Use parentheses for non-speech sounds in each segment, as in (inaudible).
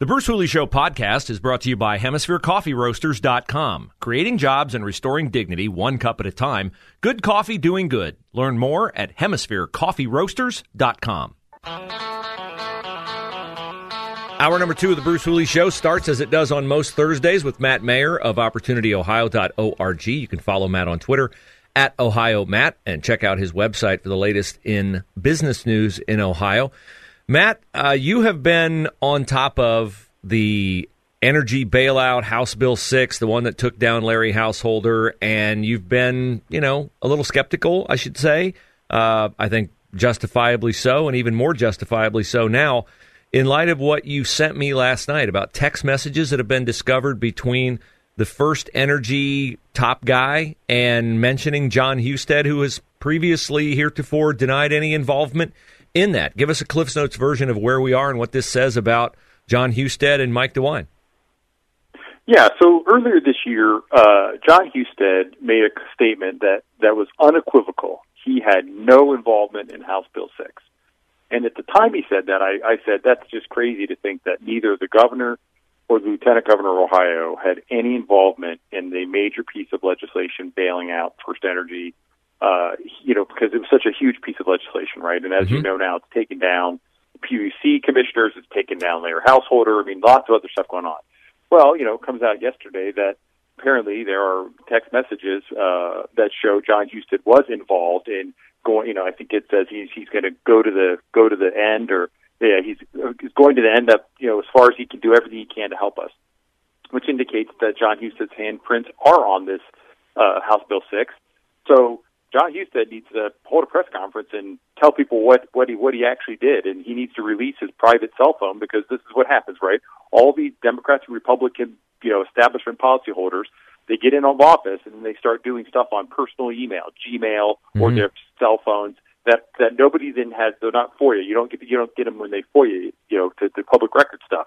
The Bruce Hooley Show podcast is brought to you by HemisphereCoffeeRoasters.com. Creating jobs and restoring dignity one cup at a time. Good coffee doing good. Learn more at HemisphereCoffeeRoasters.com. Hour number two of the Bruce Hooley Show starts as it does on most Thursdays with Matt Mayer of OpportunityOhio.org. You can follow Matt on Twitter at Ohio Matt and check out his website for the latest in business news in Ohio. Matt, uh, you have been on top of the energy bailout, House Bill 6, the one that took down Larry Householder, and you've been, you know, a little skeptical, I should say. Uh, I think justifiably so, and even more justifiably so now in light of what you sent me last night about text messages that have been discovered between the FirstEnergy top guy and mentioning John Husted, who has previously heretofore denied any involvement in that. Give us a Cliffs Notes version of where we are and what this says about John Husted and Mike DeWine. Yeah, so earlier this year, uh, John Husted made a statement that, that was unequivocal. He had no involvement in House Bill 6. And at the time he said that, I, I said that's just crazy to think that neither the governor or the lieutenant governor of Ohio had any involvement in the major piece of legislation bailing out FirstEnergy. Uh, you know, because it was such a huge piece of legislation, right? And as mm-hmm. you know now, it's taken down PUC commissioners, it's taken down Larry Householder. I mean, lots of other stuff going on. Well, you know, it comes out yesterday that apparently there are text messages uh, that show John Husted was involved in going. You know, I think it says he's he's going to go to the go to the end, or yeah, he's, he's going to the end up. You know, as far as he can do everything he can to help us, which indicates that John Husted's handprints are on this uh, House Bill six. So John Husted needs to hold a press conference and tell people what what he what he actually did, and he needs to release his private cell phone because this is what happens, right? All these Democrats and Republican, you know, establishment policyholders they get in office and then they start doing stuff on personal email, Gmail, mm-hmm. or their cell phones that that nobody then has. They're not for you. You don't get you don't get them when they for you. You know, to the public record stuff.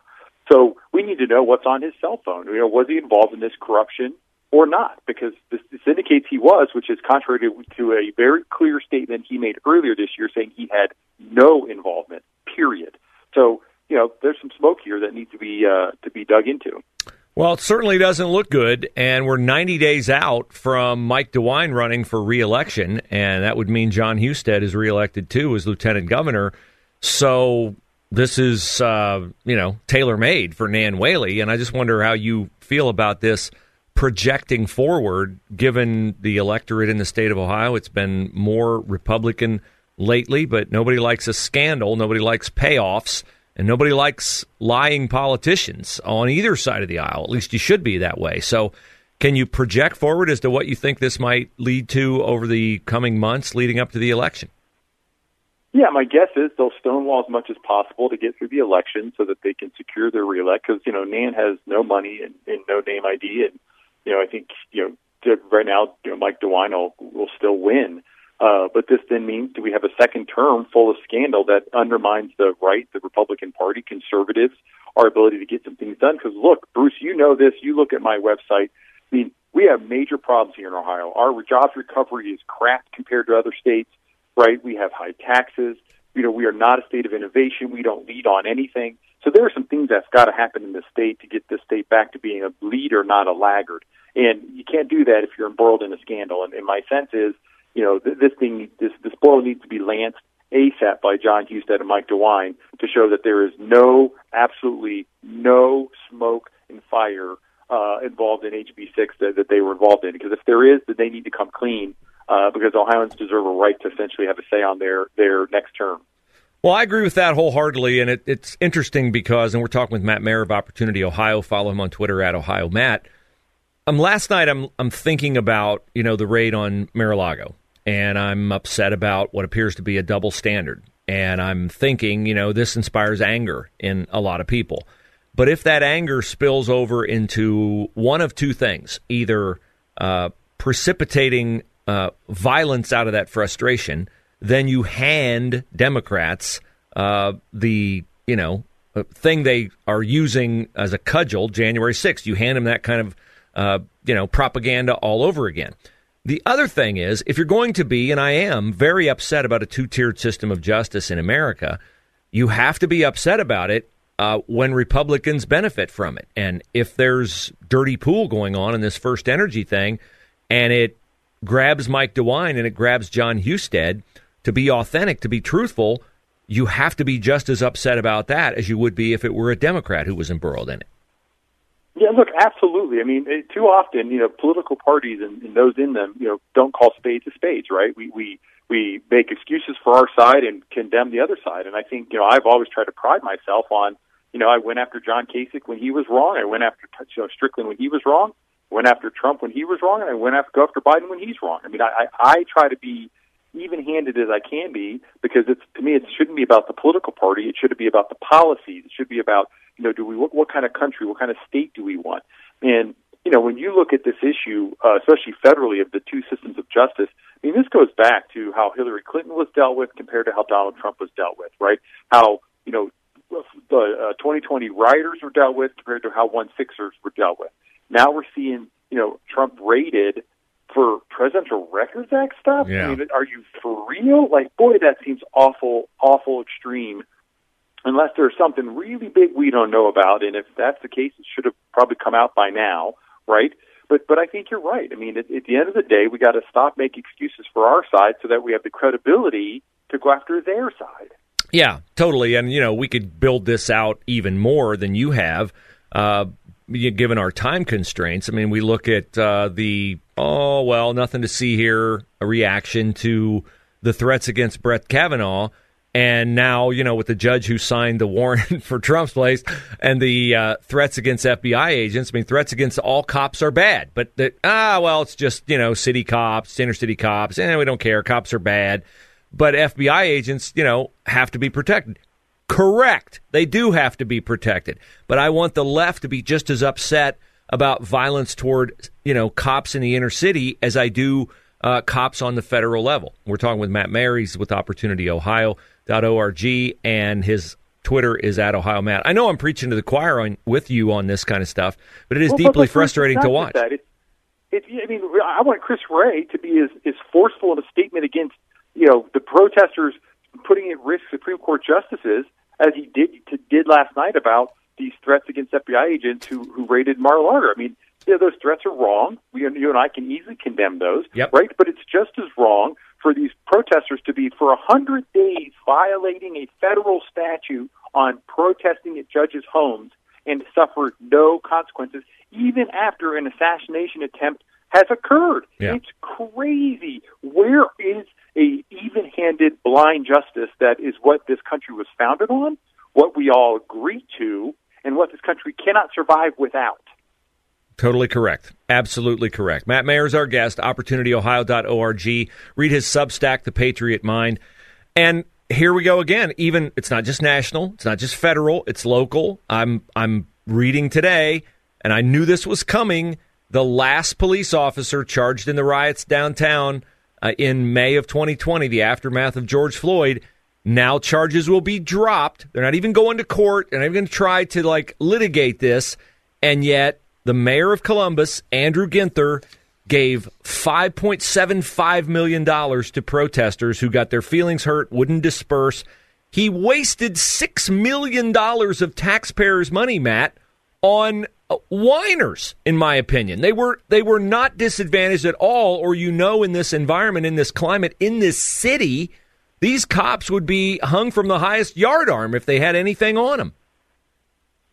So we need to know what's on his cell phone. You know, was he involved in this corruption or not? Because this, this indicates he was, which is contrary to, to a very clear statement he made earlier this year, saying he had no involvement. Period. So you know, there's some smoke here that needs to be uh, to be dug into. Well, it certainly doesn't look good, and we're 90 days out from Mike DeWine running for reelection, and that would mean John Husted is reelected too as lieutenant governor. So this is, uh, you know, tailor made for Nan Whaley, and I just wonder how you feel about this projecting forward, given the electorate in the state of Ohio. It's been more Republican lately, but nobody likes a scandal, nobody likes payoffs. And nobody likes lying politicians on either side of the aisle. At least you should be that way. So, can you project forward as to what you think this might lead to over the coming months leading up to the election? Yeah, my guess is they'll stonewall as much as possible to get through the election so that they can secure their reelect. Because you know Nan has no money and, and no name ID, and you know I think you know right now you know Mike DeWine will, will still win. Uh, but this then means do we have a second term full of scandal that undermines the right, the Republican Party, conservatives, our ability to get some things done? Because look, Bruce, you know this. You look at my website. I mean, we have major problems here in Ohio. Our jobs recovery is crap compared to other states, right? We have high taxes. You know, we are not a state of innovation. We don't lead on anything. So there are some things that's got to happen in the state to get this state back to being a leader, not a laggard. And you can't do that if you're embroiled in a scandal. And, and my sense is you know, th- this thing, this this boil needs to be lanced ASAP by John Husted and Mike DeWine to show that there is no, absolutely no smoke and fire uh, involved in HB6 that, that they were involved in. Because if there is, then they need to come clean uh, because Ohioans deserve a right to essentially have a say on their, their next term. Well, I agree with that wholeheartedly, and it, it's interesting because, and we're talking with Matt Mayer of Opportunity Ohio. Follow him on Twitter at Ohio Matt. Um, last night, I'm I'm thinking about you know the raid on Mar-a-Lago, and I'm upset about what appears to be a double standard. And I'm thinking, you know, this inspires anger in a lot of people. But if that anger spills over into one of two things, either uh, precipitating uh, violence out of that frustration, then you hand Democrats uh, the you know uh, thing they are using as a cudgel. January sixth, you hand them that kind of uh, you know propaganda all over again. The other thing is, if you're going to be, and I am very upset about a two tiered system of justice in America, you have to be upset about it uh, when Republicans benefit from it. And if there's dirty pool going on in this FirstEnergy thing, and it grabs Mike DeWine and it grabs John Husted, to be authentic, to be truthful, you have to be just as upset about that as you would be if it were a Democrat who was embroiled in it. Yeah, look, absolutely. I mean, it, too often, you know, political parties and, and those in them, you know, don't call spades a spades, right? We we we make excuses for our side and condemn the other side. And I think, you know, I've always tried to pride myself on, you know, I went after John Kasich when he was wrong. I went after you know, Strickland when he was wrong. went after Trump when he was wrong, and I went after after Biden when he's wrong. I mean, I I, I try to be even-handed as I can be because it's to me it shouldn't be about the political party. It should be about the policies. It should be about you know, do we what, what kind of country, what kind of state do we want? And you know, when you look at this issue, uh, especially federally, of the two systems of justice, I mean, this goes back to how Hillary Clinton was dealt with compared to how Donald Trump was dealt with, right? How you know the uh, 2020 rioters were dealt with compared to how one Sixers were dealt with. Now we're seeing you know Trump raided Presidential Records Act stuff. Yeah. I mean, are you for real? Like, boy, that seems awful, awful extreme unless there's something really big we don't know about. And if that's the case, it should have probably come out by now, right? But but I think you're right. I mean, at, at the end of the day, we got to stop making excuses for our side so that we have the credibility to go after their side. Yeah, totally. And you know, we could build this out even more than you have. Uh, given our time constraints, I mean, we look at uh, the oh well, nothing to see here, a reaction to the threats against Brett Kavanaugh and now, you know, with the judge who signed the warrant (laughs) for Trump's place and the uh, threats against FBI agents, I mean, threats against all cops are bad. But, ah, well, it's just, you know, city cops, inner city cops, and eh, we don't care. Cops are bad. But FBI agents, you know, have to be protected. Correct. They do have to be protected. But I want the left to be just as upset about violence toward, you know, cops in the inner city as I do uh, cops on the federal level. We're talking with Matt Mayer's with Opportunity Ohio org, and his Twitter is at Ohio Matt. I know I'm preaching to the choir on, with you on this kind of stuff, but it is well, deeply frustrating to watch. That. It, it, I mean, I want Chris Wray to be as, as forceful in a statement against you know the protesters putting at risk Supreme Court justices as he did to, did last night about these threats against FBI agents who who raided Mar-a-Lago. I mean, yeah, those threats are wrong. We, you and I can easily condemn those, yep. right? But it's just as wrong for these protesters to be for a hundred days violating a federal statute on protesting at judges' homes and to suffer no consequences, even after an assassination attempt has occurred. Yeah. It's crazy. Where is blind justice that is what this country was founded on, what we all agree to, and what this country cannot survive without? Totally correct. Absolutely correct. Matt Mayer is our guest, opportunityohio.org. Read his Substack, The Patriot Mind. And here we go again. Even it's not just national, it's not just federal, it's local. I'm I'm reading today, and I knew this was coming. The last police officer charged in the riots downtown uh, in May of 2020, the aftermath of George Floyd. Now charges will be dropped. They're not even going to court. Not even going to try to like litigate this, and yet the mayor of Columbus, Andrew Ginther, gave $5.75 million to protesters who got their feelings hurt, wouldn't disperse. He wasted $6 million of taxpayers' money, Matt, on Uh, whiners, in my opinion. They were, they were not disadvantaged at all, or you know, in this environment, in this climate, in this city, these cops would be hung from the highest yardarm if they had anything on them.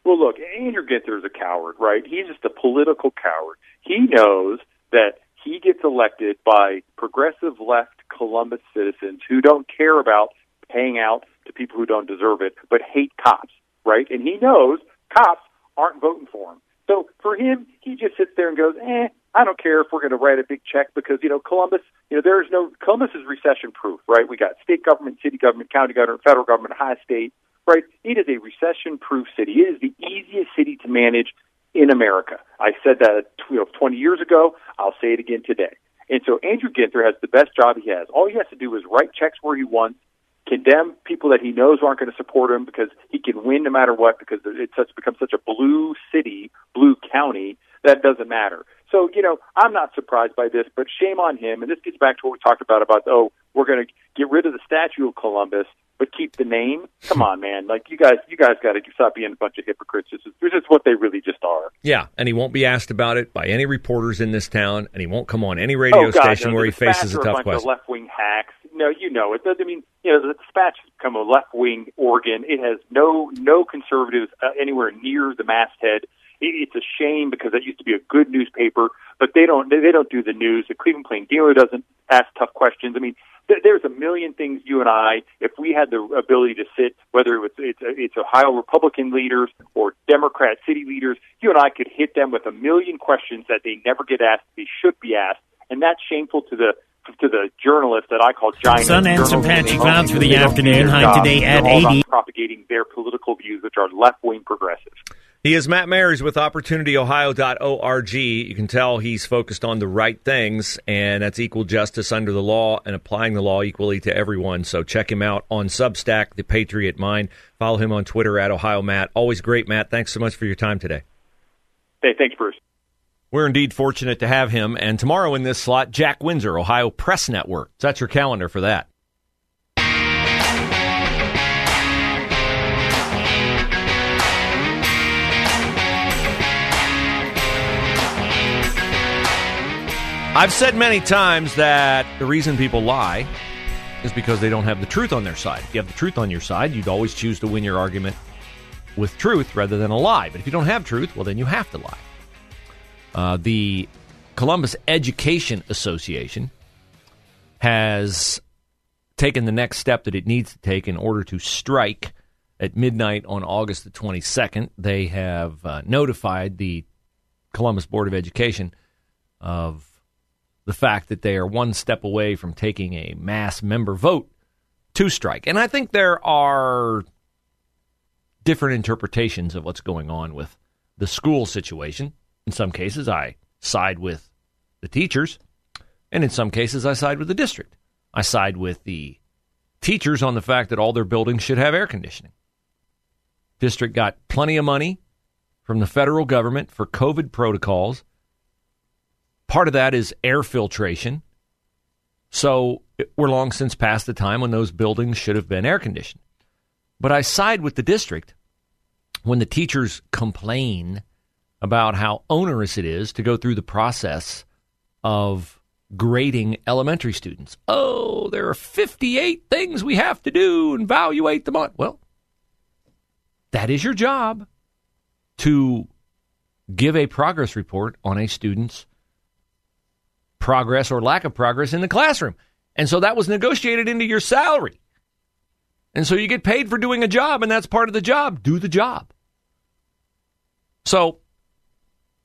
Well, look, Andrew Ginther is a coward, right? He's just a political coward. He knows that he gets elected by progressive left Columbus citizens who don't care about paying out to people who don't deserve it, but hate cops, right? And he knows cops aren't voting for him. So for him, he just sits there and goes, eh, I don't care if we're going to write a big check because, you know, Columbus, you know, there is no, Columbus is recession proof, right? We got state government, city government, county government, federal government, high state, right? It is a recession proof city. It is the easiest city to manage in America. I said that you know, 20 years ago. I'll say it again today. And so Andrew Ginther has the best job he has. All he has to do is write checks where he wants, condemn people that he knows aren't going to support him because he can win no matter what because it's such become such a blue city, blue county that doesn't matter. So, you know, I'm not surprised by this, but shame on him. And this gets back to what we talked about about, oh, we're going to get rid of the statue of Columbus, but keep the name. Come on, man. Like you guys, you guys got to stop being a bunch of hypocrites. This is, this is what they really just are. Yeah. And he won't be asked about it by any reporters in this town, and he won't come on any radio oh, God, station no, where he faces a tough a question. Left wing hacks. No, you know it. I mean, you know, the Dispatch has become a left wing organ. It has no no conservatives uh, anywhere near the masthead. It, it's a shame because that used to be a good newspaper, but they don't they don't do the news. The Cleveland Plain Dealer doesn't ask tough questions. I mean, th- there's a million things you and I, if we had the ability to sit, whether it was it's, it's Ohio Republican leaders or Democrat city leaders, you and I could hit them with a million questions that they never get asked. They should be asked, and that's shameful to the to the journalists that I call giant. Sun and some patchy clouds for the They don't do afternoon. their High today at They're all about 80. propagating their political views, which are left wing progressive. He is Matt Mayer's with OpportunityOhio.org. You can tell he's focused on the right things, and that's equal justice under the law and applying the law equally to everyone. So check him out on Substack, The Patriot Mind. Follow him on Twitter at Ohio Matt. Always great, Matt. Thanks so much for your time today. Hey, thanks, Bruce. We're indeed fortunate to have him. And tomorrow in this slot, Jack Windsor, Ohio Press Network. So that's your calendar for that. I've said many times that the reason people lie is because they don't have the truth on their side. If you have the truth on your side, you'd always choose to win your argument with truth rather than a lie. But if you don't have truth, well, then you have to lie. Uh, the Columbus Education Association has taken the next step that it needs to take in order to strike at midnight on August the 22nd. They have uh, notified the Columbus Board of Education of the fact that they are one step away from taking a mass member vote to strike. And I think there are different interpretations of what's going on with the school situation. In some cases, I side with the teachers, and in some cases, I side with the district. I side with the teachers on the fact that all their buildings should have air conditioning. District got plenty of money from the federal government for COVID protocols. Part of that is air filtration. So we're long since past the time when those buildings should have been air conditioned. But I side with the district when the teachers complain about how onerous it is to go through the process of grading elementary students. Oh, there are 58 things we have to do and evaluate them on. Well, that is your job to give a progress report on a student's progress or lack of progress in the classroom. And so that was negotiated into your salary. And so you get paid for doing a job, and that's part of the job. Do the job. So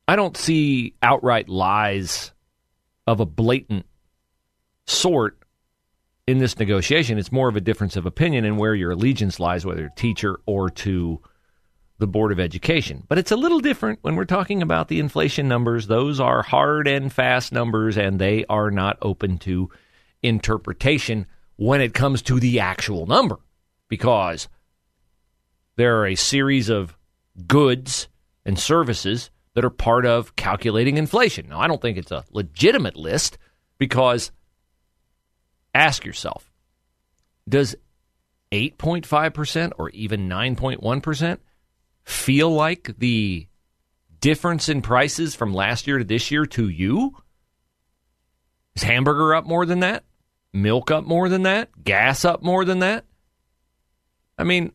I don't see outright lies of a blatant sort in this negotiation. It's more of a difference of opinion and where your allegiance lies, whether teacher or to the Board of Education. But it's a little different when we're talking about the inflation numbers. Those are hard and fast numbers, and they are not open to interpretation when it comes to the actual number because there are a series of goods and services that are part of calculating inflation. Now, I don't think it's a legitimate list because ask yourself does 8.5% or even 9.1% feel like the difference in prices from last year to this year to you? Is hamburger up more than that? Milk up more than that? Gas up more than that? I mean,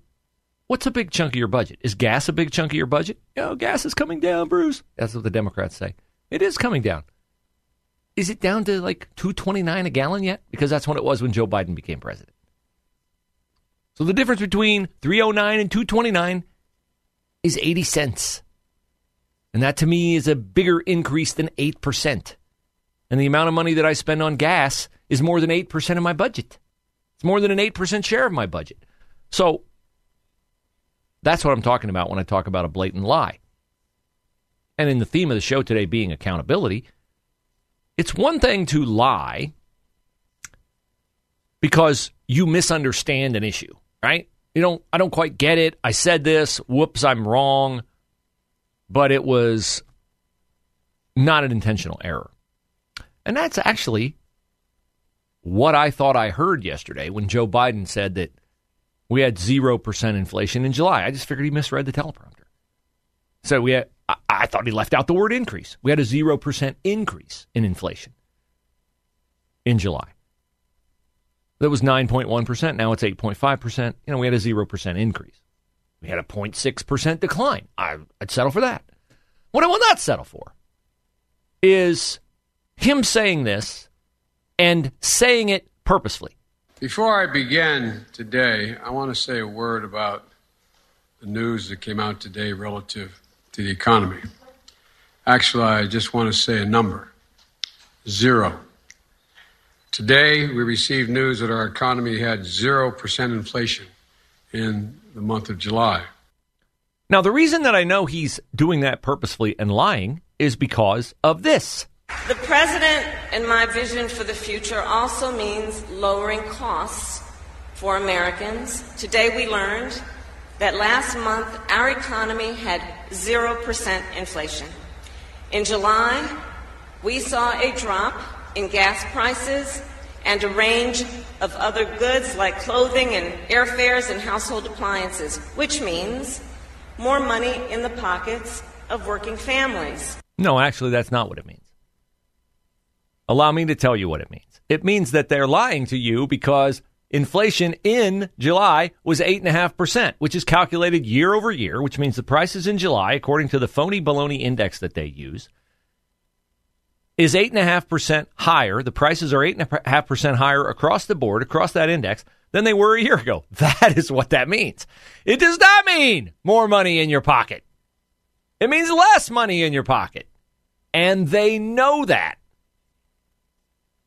what's a big chunk of your budget? Is gas a big chunk of your budget? Know, gas is coming down, Bruce. That's what the Democrats say. It is coming down. Is it down to like 229 a gallon yet? Because that's what it was when Joe Biden became president. So the difference between 309 and 229 is 80 cents. And that to me is a bigger increase than 8%. And the amount of money that I spend on gas is more than 8% of my budget. It's more than an 8% share of my budget. So that's what I'm talking about when I talk about a blatant lie. and in the theme of the show today being accountability, it's one thing to lie because you misunderstand an issue, right? You don't I don't quite get it. I said this, whoops, I'm wrong. But it was not an intentional error. And that's actually what I thought I heard yesterday when Joe Biden said that we had 0% inflation in July. I just figured he misread the teleprompter. So we had, I, thought he left out the word increase. We had a 0% increase in inflation in July. That was 9.1%. Now it's 8.5%. You know, we had a 0% increase. We had a 0.6% decline. I, I'd settle for that. What I will not settle for is him saying this and saying it purposefully. Before I begin today, I want to say a word about the news that came out today relative to the economy. Actually, I just want to say a number zero. Today, we received news that our economy had 0% inflation in the month of July. Now, the reason that I know he's doing that purposefully and lying is because of this. The president and my vision for the future also means lowering costs for Americans. Today we learned that last month our economy had 0% inflation. In July, we saw a drop in gas prices and a range of other goods like clothing and airfares and household appliances, which means more money in the pockets of working families. No, actually, that's not what it means. Allow me to tell you what it means. It means that they're lying to you because inflation in July was 8.5%, which is calculated year over year, which means the prices in July, according to the phony baloney index that they use, is 8.5% higher. The prices are 8.5% higher across the board, across that index, than they were a year ago. (laughs) That is what that means. It does not mean more money in your pocket, it means less money in your pocket. And they know that.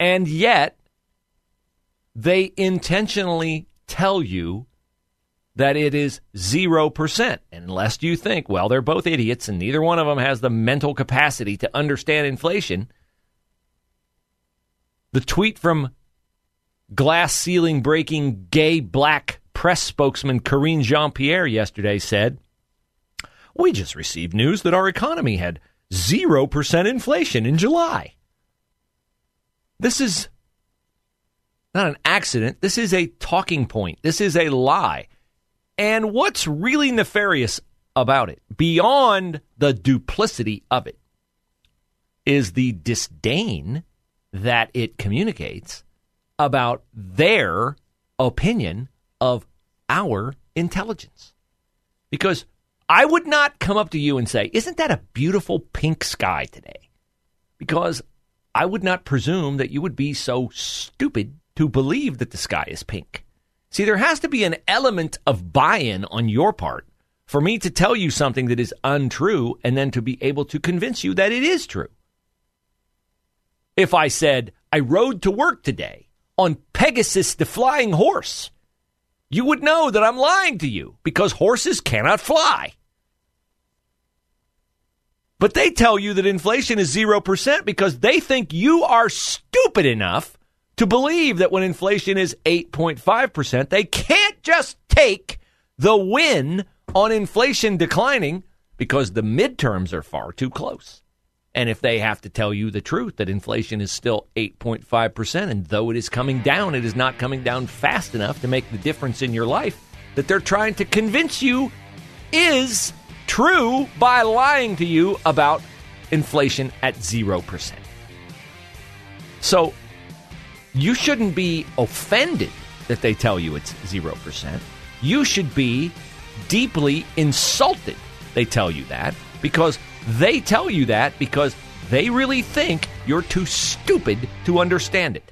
And yet, they intentionally tell you that it is 0%. Unless you think, well, they're both idiots and neither one of them has the mental capacity to understand inflation. The tweet from glass ceiling breaking gay black press spokesman Karine Jean Pierre yesterday said, We just received news that our economy had 0% inflation in July. This is not an accident. This is a talking point. This is a lie. And what's really nefarious about it, beyond the duplicity of it, is the disdain that it communicates about their opinion of our intelligence. Because I would not come up to you and say, Isn't that a beautiful pink sky today? Because I would not presume that you would be so stupid to believe that the sky is pink. See, there has to be an element of buy in on your part for me to tell you something that is untrue and then to be able to convince you that it is true. If I said, I rode to work today on Pegasus the flying horse, you would know that I'm lying to you because horses cannot fly. But they tell you that inflation is 0% because they think you are stupid enough to believe that when inflation is 8.5%, they can't just take the win on inflation declining because the midterms are far too close. And if they have to tell you the truth that inflation is still 8.5%, and though it is coming down, it is not coming down fast enough to make the difference in your life that they're trying to convince you is true by lying to you about inflation at 0%. So you shouldn't be offended that they tell you it's 0%. You should be deeply insulted they tell you that because they tell you that because they really think you're too stupid to understand it.